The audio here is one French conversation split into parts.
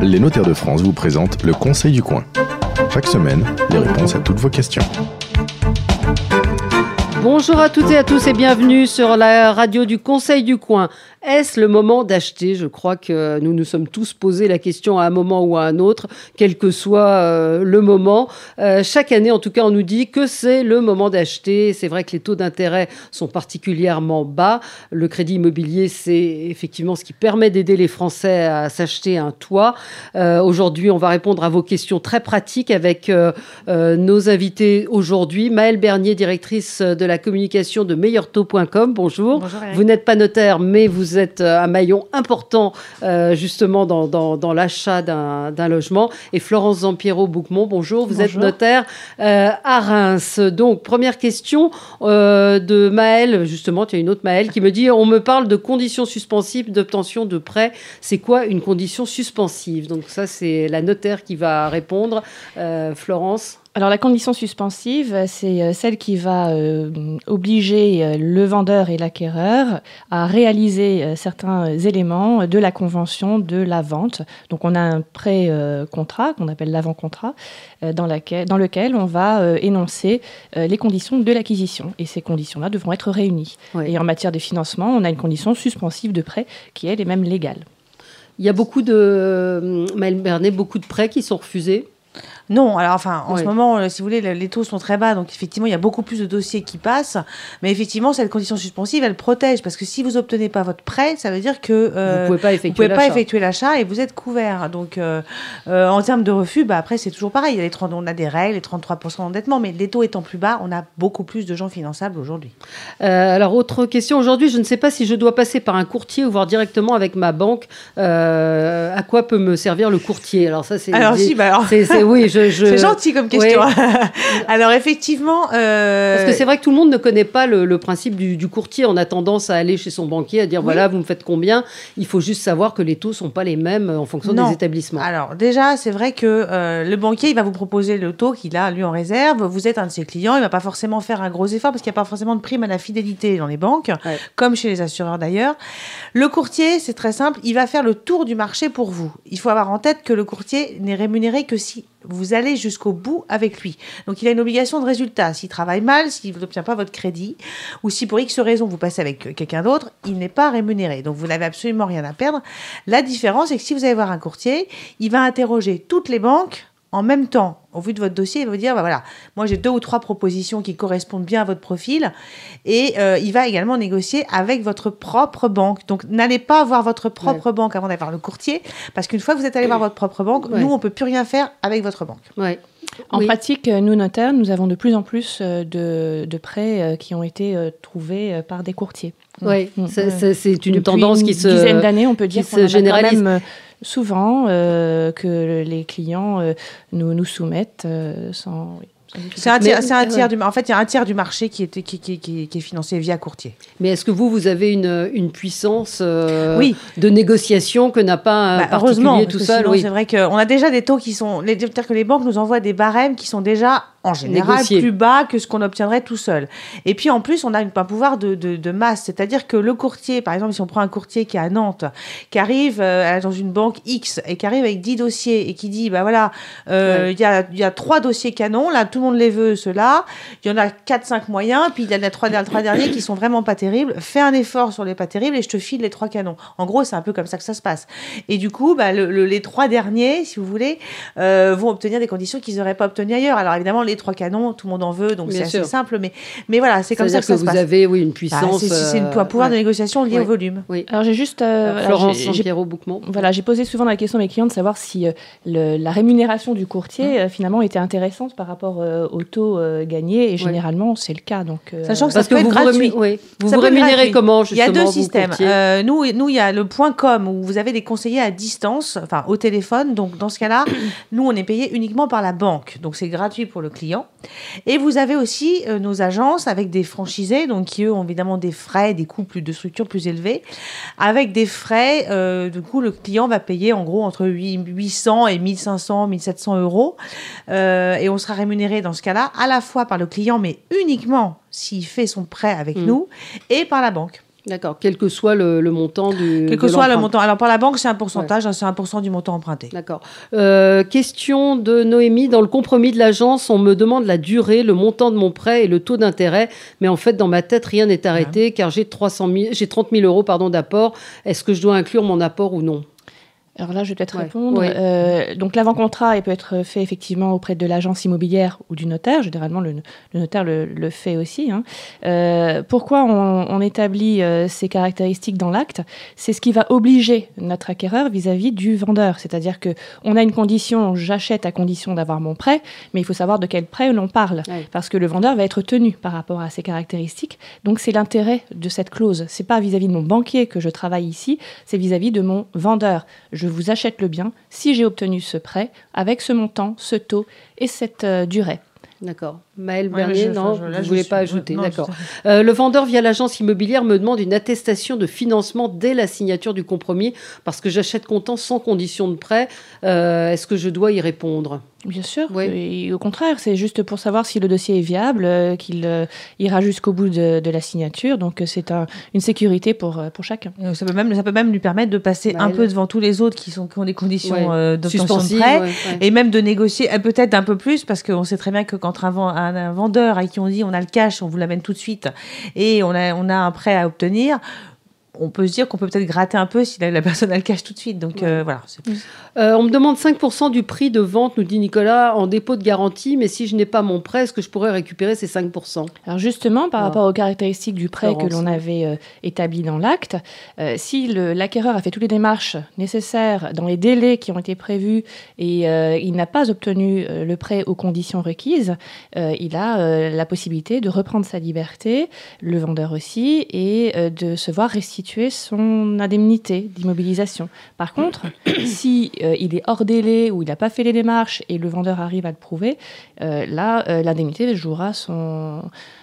Les notaires de France vous présentent le Conseil du coin. Chaque semaine, les réponses à toutes vos questions. Bonjour à toutes et à tous et bienvenue sur la radio du Conseil du coin. Est-ce le moment d'acheter? Je crois que nous nous sommes tous posé la question à un moment ou à un autre, quel que soit euh, le moment. Euh, chaque année, en tout cas, on nous dit que c'est le moment d'acheter. C'est vrai que les taux d'intérêt sont particulièrement bas. Le crédit immobilier, c'est effectivement ce qui permet d'aider les Français à s'acheter un toit. Euh, aujourd'hui, on va répondre à vos questions très pratiques avec nos invités aujourd'hui. Maëlle Bernier, directrice de la communication de meilleurtaux.com. Bonjour. Bonjour vous n'êtes pas notaire, mais vous vous êtes euh, un maillon important euh, justement dans, dans, l'achat d'un logement. Et Florence Zampiero Bouquemont, bonjour, vous êtes notaire euh, à Reims. Donc, première question de Maëlle, justement, tu as une autre Maëlle qui me dit on me parle de conditions suspensives d'obtention de prêt. C'est quoi une condition suspensive? Donc, ça, c'est la notaire qui va répondre. Florence alors la condition suspensive, c'est euh, celle qui va euh, obliger euh, le vendeur et l'acquéreur à réaliser certains éléments de la convention de la vente. Donc on a un pré-contrat qu'on appelle l'avant-contrat, dans, dans, lequel on va énoncer les conditions de l'acquisition. Et ces conditions-là devront être réunies. Et en matière de financement, on a une condition suspensive de prêt qui, elle, est même légale. Il y a beaucoup de, Maëlle Bernet, beaucoup de prêts qui sont refusés non, alors enfin, en ce moment, euh, si vous voulez, les taux sont très bas, donc effectivement, il y a beaucoup plus de dossiers qui passent. Mais effectivement, cette condition suspensive, elle protège, parce que si vous obtenez pas votre prêt, ça veut dire que euh, vous pas pouvez pas effectuer l'achat et vous êtes couvert. Donc, euh, en termes de refus, bah, après, c'est toujours pareil. Il y a les 30, on a des règles, les 33% d'endettement, mais les taux étant plus bas, on a beaucoup plus de gens finançables aujourd'hui. alors, autre question aujourd'hui, je ne sais pas si je dois passer par un courtier ou voir directement avec ma banque. à quoi peut me servir le courtier? Alors ça, c'est. Alors si, bah c'est oui, c'est gentil comme question. Alors effectivement, euh, parce que c'est vrai que tout le monde ne connaît pas le, principe du, courtier. On a tendance à aller chez son banquier à dire voilà, vous me faites combien? Il faut juste savoir que les taux sont pas les mêmes en fonction des établissements. Alors déjà, c'est vrai que euh, le banquier il va vous proposer le taux qu'il a lui en réserve. Vous êtes un de ses clients, il va pas forcément faire un gros effort parce qu'il n'y a pas forcément de prime à la fidélité dans les banques, comme chez les assureurs d'ailleurs. Le courtier, c'est très simple, il va faire le tour du marché pour vous. Il faut avoir en tête que le courtier n'est rémunéré que si vous allez jusqu'au bout avec lui. Donc il a une obligation de résultat. S'il travaille mal, s'il n'obtient pas votre crédit, ou si pour X raison vous passez avec quelqu'un d'autre, il n'est pas rémunéré. Donc vous n'avez absolument rien à perdre. La différence, c'est que si vous allez voir un courtier, il va interroger toutes les banques en même temps, au vu de votre dossier, il va vous dire, bah voilà, moi j'ai deux ou trois propositions qui correspondent bien à votre profil, et euh, il va également négocier avec votre propre banque. Donc n'allez pas voir votre propre banque avant d'aller voir le courtier, parce qu'une fois que vous êtes allé voir votre propre banque, nous on peut plus rien faire avec votre banque. Ouais. En pratique, nous notaires, nous avons de plus en plus euh, de, prêts euh, qui ont été trouvés par des courtiers. Oui, mm. c'est une tendance qui se. dizaine d'années, on peut dire, se généralise souvent euh, que les clients euh, nous, nous soumettent euh, sans. C'est un, tiers, un tiers du, en fait, il y a un tiers du marché qui est, qui, qui, qui, est financé via courtier. Mais est-ce que vous, vous avez une, une puissance oui. de négociation que n'a pas un bah, particulier tout seul oui. C'est vrai qu'on a déjà des taux qui sont... C'est-à-dire que les banques nous envoient des barèmes qui sont déjà en général plus bas que ce qu'on obtiendrait tout seul. Et puis en plus, on a une, un pouvoir de, de, masse, c'est-à-dire que le courtier, par exemple, si on prend un courtier qui est à Nantes, qui arrive euh, dans une banque X et qui arrive avec 10 dossiers et qui dit, bah voilà, euh, il y, a, y a trois dossiers canons, là tout le monde les veut, ceux-là, il y en a 4-5 moyens, puis il y a les trois, trois derniers qui sont vraiment pas terribles, fais un effort sur les pas terribles et je te file les trois canons. En gros, c'est un peu comme ça que ça se passe. Et du coup, bah, le, les trois derniers, si vous voulez, euh, vont obtenir des conditions qu'ils n'auraient pas obtenues ailleurs. Alors évidemment, les trois canons, tout le monde en veut, donc c'est assez simple. Mais, mais voilà, c'est comme ça que, ça se passe. Vous avez oui, une bah, puissance. c'est un euh, pouvoir de négociation lié au volume. Oui. Alors j'ai juste. Euh, Florence Pierrot Voilà, j'ai posé souvent la question à mes clients de savoir si euh, la rémunération du courtier, hum. finalement, était intéressante par rapport au taux gagné. Et généralement, c'est le cas. Donc, Sachant que ça peut être gratuit. Vous vous rémunérez comment, justement Il y a deux systèmes. nous, nous, il y a le point com où vous avez des conseillers à distance, enfin au téléphone. Donc dans ce cas-là, nous, on est payé uniquement par la banque. Donc c'est gratuit pour le client. Et vous avez aussi euh, nos agences avec des franchisés, donc qui eux ont évidemment des frais, des coûts plus de structure plus élevés, avec des frais. Euh, du coup, le client va payer en gros entre 800 et 1500, 1700 euros, euh, et on sera rémunéré dans ce cas-là à la fois par le client, mais uniquement s'il fait son prêt avec mm. nous, et par la banque. D'accord, quel que soit le, montant du. Quel que soit le montant. Alors, par la banque, c'est un pourcentage, hein, c'est 1% du montant emprunté. D'accord. Euh, question de Noémie. Dans le compromis de l'agence, on me demande la durée, le montant de mon prêt et le taux d'intérêt. Mais en fait, dans ma tête, rien n'est arrêté car j'ai 300 j'ai 30 000 euros pardon, d'apport. Est-ce que je dois inclure mon apport ou non? Alors là, je vais peut-être répondre. Euh, donc l'avant-contrat peut être fait effectivement auprès de l'agence immobilière ou du notaire. Généralement, le, notaire le, fait aussi. Hein. Euh, pourquoi on, établit euh, ces caractéristiques dans l'acte? C'est ce qui va obliger notre acquéreur vis-à-vis du vendeur. C'est-à-dire que on a une condition, j'achète à condition d'avoir mon prêt, mais il faut savoir de quel prêt l'on parle, parce que le vendeur va être tenu par rapport à ces caractéristiques. Donc c'est l'intérêt de cette clause. C'est pas vis-à-vis de mon banquier que je travaille ici, c'est vis-à-vis de mon vendeur je vous achète le bien si j'ai obtenu ce prêt avec ce montant, ce taux et cette euh, durée. D'accord. Maël Bernier, non, je ne voulais pas ajouter. D'accord. Euh, le vendeur via l'agence immobilière me demande une attestation de financement dès la signature du compromis parce que j'achète comptant sans condition de prêt. Euh, est-ce que je dois y répondre? Bien sûr. au contraire, c'est juste pour savoir si le dossier est viable, euh, qu'il ira jusqu'au bout de, la signature. Donc c'est une sécurité pour, pour chacun. Ça peut, même, ça peut même lui permettre de passer un peu devant tous les autres qui, sont, qui ont des conditions d'obtention de prêt et même de négocier peut-être un peu plus parce qu'on sait très bien que quand un, un, vendeur à qui on dit on a le cash, on vous l'amène tout de suite et on a, on a un prêt à obtenir, on peut se dire qu'on peut peut-être gratter un peu si la, personne a le cash tout de suite. Donc euh, voilà. Euh, on me demande 5% du prix de vente, nous dit Nicolas, en dépôt de garantie, mais si je n'ai pas mon prêt, est-ce que je pourrais récupérer ces 5% Alors justement, par rapport aux caractéristiques du prêt que l'on avait euh, établi dans l'acte, si l'acquéreur a fait toutes les démarches nécessaires dans les délais qui ont été prévus et il n'a pas obtenu le prêt aux conditions requises, il a la possibilité de reprendre sa liberté, le vendeur aussi, et de se voir restituer son indemnité d'immobilisation. Par contre, si euh, il est hors délai ou il n'a pas fait les démarches et le vendeur arrive à le prouver, euh, là, euh, l'indemnité jouera son,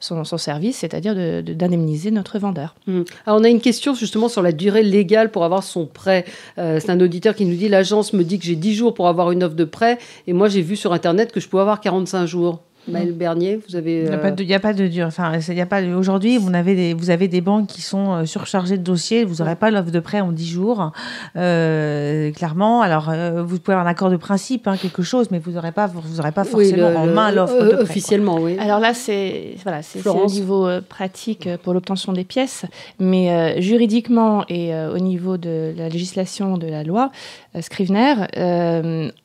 son, service, c'est-à-dire d'indemniser notre vendeur. Mmh. Alors on a une question justement sur la durée légale pour avoir son prêt. C'est un auditeur qui nous dit l'agence me dit que j'ai 10 jours pour avoir une offre de prêt et moi j'ai vu sur Internet que je pouvais avoir 45 jours. Maël Bernier, vous avez. Il n'y a, pas de dur. Enfin, il a pas. Aujourd'hui, vous avez des, vous avez des banques qui sont euh, surchargées de dossiers. Vous n'aurez pas l'offre de prêt en 10 jours, euh, clairement. Alors, euh, vous pouvez avoir un accord de principe, hein, quelque chose, mais vous n'aurez pas, vous aurez pas forcément en main l'offre de prêt. Officiellement, oui. Alors là, c'est voilà, c'est au niveau pratique pour l'obtention des pièces, mais juridiquement et au niveau de la législation de la loi, Scrivener,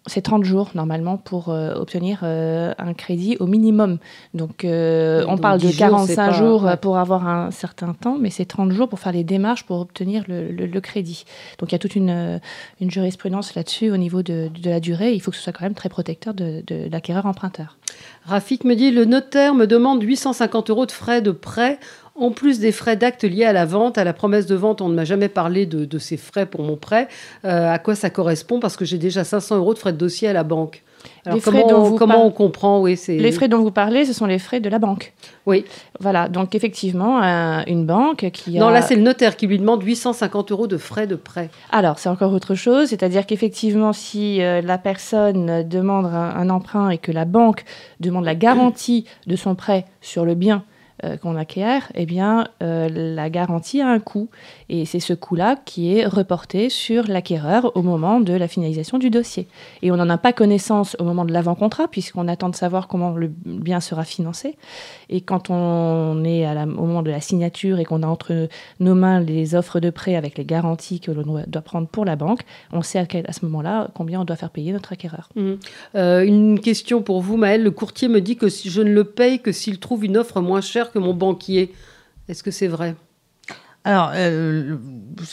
c'est 30 jours normalement pour obtenir un crédit au minimum. Donc, euh, on parle de 45 jours, pour avoir un certain temps, mais c'est 30 jours pour faire les démarches pour obtenir le, crédit. Donc, il y a toute une, une jurisprudence là-dessus au niveau de, de, la durée. Il faut que ce soit quand même très protecteur de, de l'acquéreur emprunteur. Rafik me dit le notaire me demande 850 euros de frais de prêt en plus des frais d'acte liés à la vente, à la promesse de vente, on ne m'a jamais parlé de, ces frais pour mon prêt. Euh, à quoi ça correspond? Parce que j'ai déjà 500 euros de frais de dossier à la banque. Alors, comment, on comprend? Oui, Les frais dont vous parlez, ce sont les frais de la banque. Oui. Voilà, donc effectivement, une banque qui a... Non, là, c'est le notaire qui lui demande 850 euros de frais de prêt. Alors, c'est encore autre chose, c'est-à-dire qu'effectivement, si euh, la personne demande un, emprunt et que la banque demande la garantie de son prêt sur le bien euh, qu'on acquiert, eh bien, euh, la garantie a un coût. Et c'est ce coût-là qui est reporté sur l'acquéreur au moment de la finalisation du dossier. Et on n'en a pas connaissance au moment de l'avant-contrat, puisqu'on attend de savoir comment le bien sera financé. Et quand on est au moment de la signature et qu'on a entre nos mains les offres de prêt avec les garanties que l'on doit prendre pour la banque, on sait à, ce moment-là combien on doit faire payer notre acquéreur. Mmh. Euh, une question pour vous, Maëlle. Le courtier me dit que je ne le paye que s'il trouve une offre moins chère que mon banquier. Est-ce que c'est vrai? Alors, euh,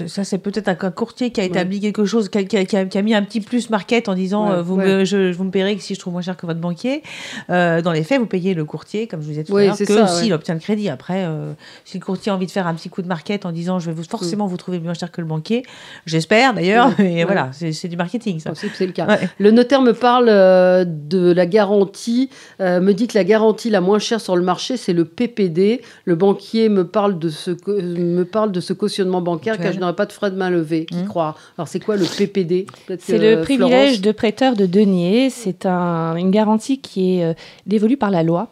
ça c'est peut-être un courtier qui a établi quelque chose, qui a, mis un petit plus market en disant euh, vous, Me, je, vous me paierez que si je trouve moins cher que votre banquier. Euh, dans les faits, vous payez le courtier, comme je vous ai dit tout à l'heure, que s'il obtient le crédit. Après, si le courtier a envie de faire un petit coup de market en disant je vais vous, forcément vous trouver moins cher que le banquier, j'espère d'ailleurs, mais voilà, c'est du marketing ça. C'est le cas. Le notaire me parle de la garantie, me dit que la garantie la moins chère sur le marché c'est le PPD. Le banquier me parle de ce que me parle parle de ce cautionnement bancaire car je n'aurai pas de frais de main levée. Qui mmh. croit Alors, c'est quoi le PPD C'est le privilège de prêteur de deniers. C'est un, une garantie qui est dévolue par la loi.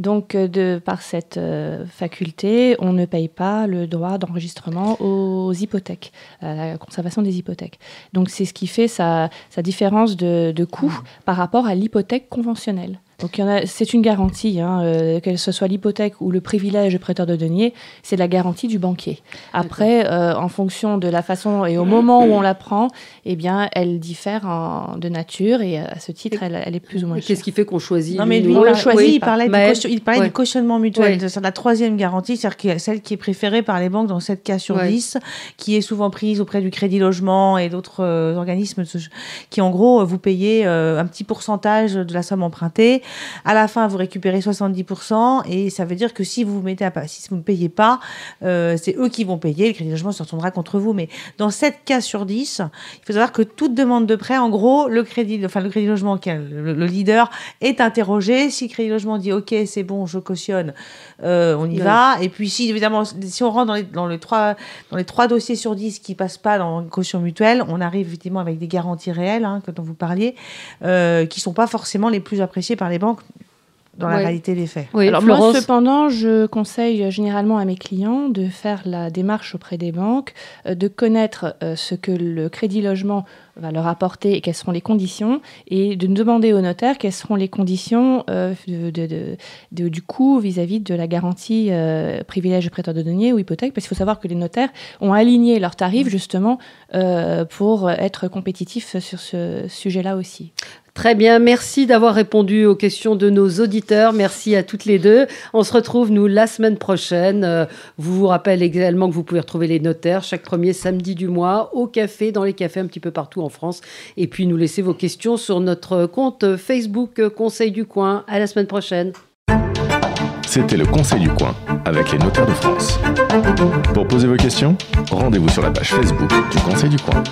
Donc, euh, de, par cette euh, faculté, on ne paye pas le droit d'enregistrement aux hypothèques, à la conservation des hypothèques. Donc, c'est ce qui fait sa, différence de, de coût par rapport à l'hypothèque conventionnelle. Donc c'est une garantie, hein, euh, que ce soit l'hypothèque ou le privilège de prêteur de deniers, c'est la garantie du banquier. Après, euh, en fonction de la façon et au moment où on la prend, eh bien, elle diffère en, de nature et à ce titre, elle, elle est plus ou moins. Qu'est-ce qui fait qu'on choisit Non, mais lui, on le choisit. il parlait, du, il parlait du cautionnement mutuel. C'est la troisième garantie, c'est-à-dire celle qui est préférée par les banques dans 7 cas sur 10, qui est souvent prise auprès du Crédit Logement et d'autres euh, organismes qui, en gros, vous payez un petit pourcentage de la somme empruntée à la fin, vous récupérez 70% et ça veut dire que si vous vous mettez à si vous ne payez pas, euh, c'est eux qui vont payer. Le crédit logement se retournera contre vous. Mais dans 7 cas sur 10, il faut savoir que toute demande de prêt, en gros, le crédit, enfin le crédit logement, le, le leader, est interrogé. Si le crédit logement dit OK, c'est bon, je cautionne, euh, on y va. Et puis si évidemment, si on rentre dans les, dans les trois dans les trois dossiers sur 10 qui passent pas dans une caution mutuelle, on arrive effectivement avec des garanties réelles, hein, dont vous parliez, euh, qui sont pas forcément les plus appréciées par les banques dans la réalité des faits. Oui, Alors moi, cependant, je conseille généralement à mes clients de faire la démarche auprès des banques, euh, de connaître euh, ce que le crédit logement va leur apporter et quelles seront les conditions, et de demander au notaire quelles seront les conditions euh, de, du coût vis-à-vis de la garantie privilège de prêteur de deniers ou hypothèque, parce qu'il faut savoir que les notaires ont aligné leurs tarifs justement pour être compétitifs sur ce sujet-là aussi. Très bien, merci d'avoir répondu aux questions de nos auditeurs. Merci à toutes les deux. On se retrouve, nous, la semaine prochaine. Euh, vous vous rappelle également que vous pouvez retrouver les notaires chaque premier samedi du mois au café, dans les cafés un petit peu partout en France. Et puis, nous laisser vos questions sur notre compte Facebook Conseil du Coin. À la semaine prochaine. C'était le Conseil du Coin avec les notaires de France. Pour poser vos questions, rendez-vous sur la page Facebook du Conseil du Coin.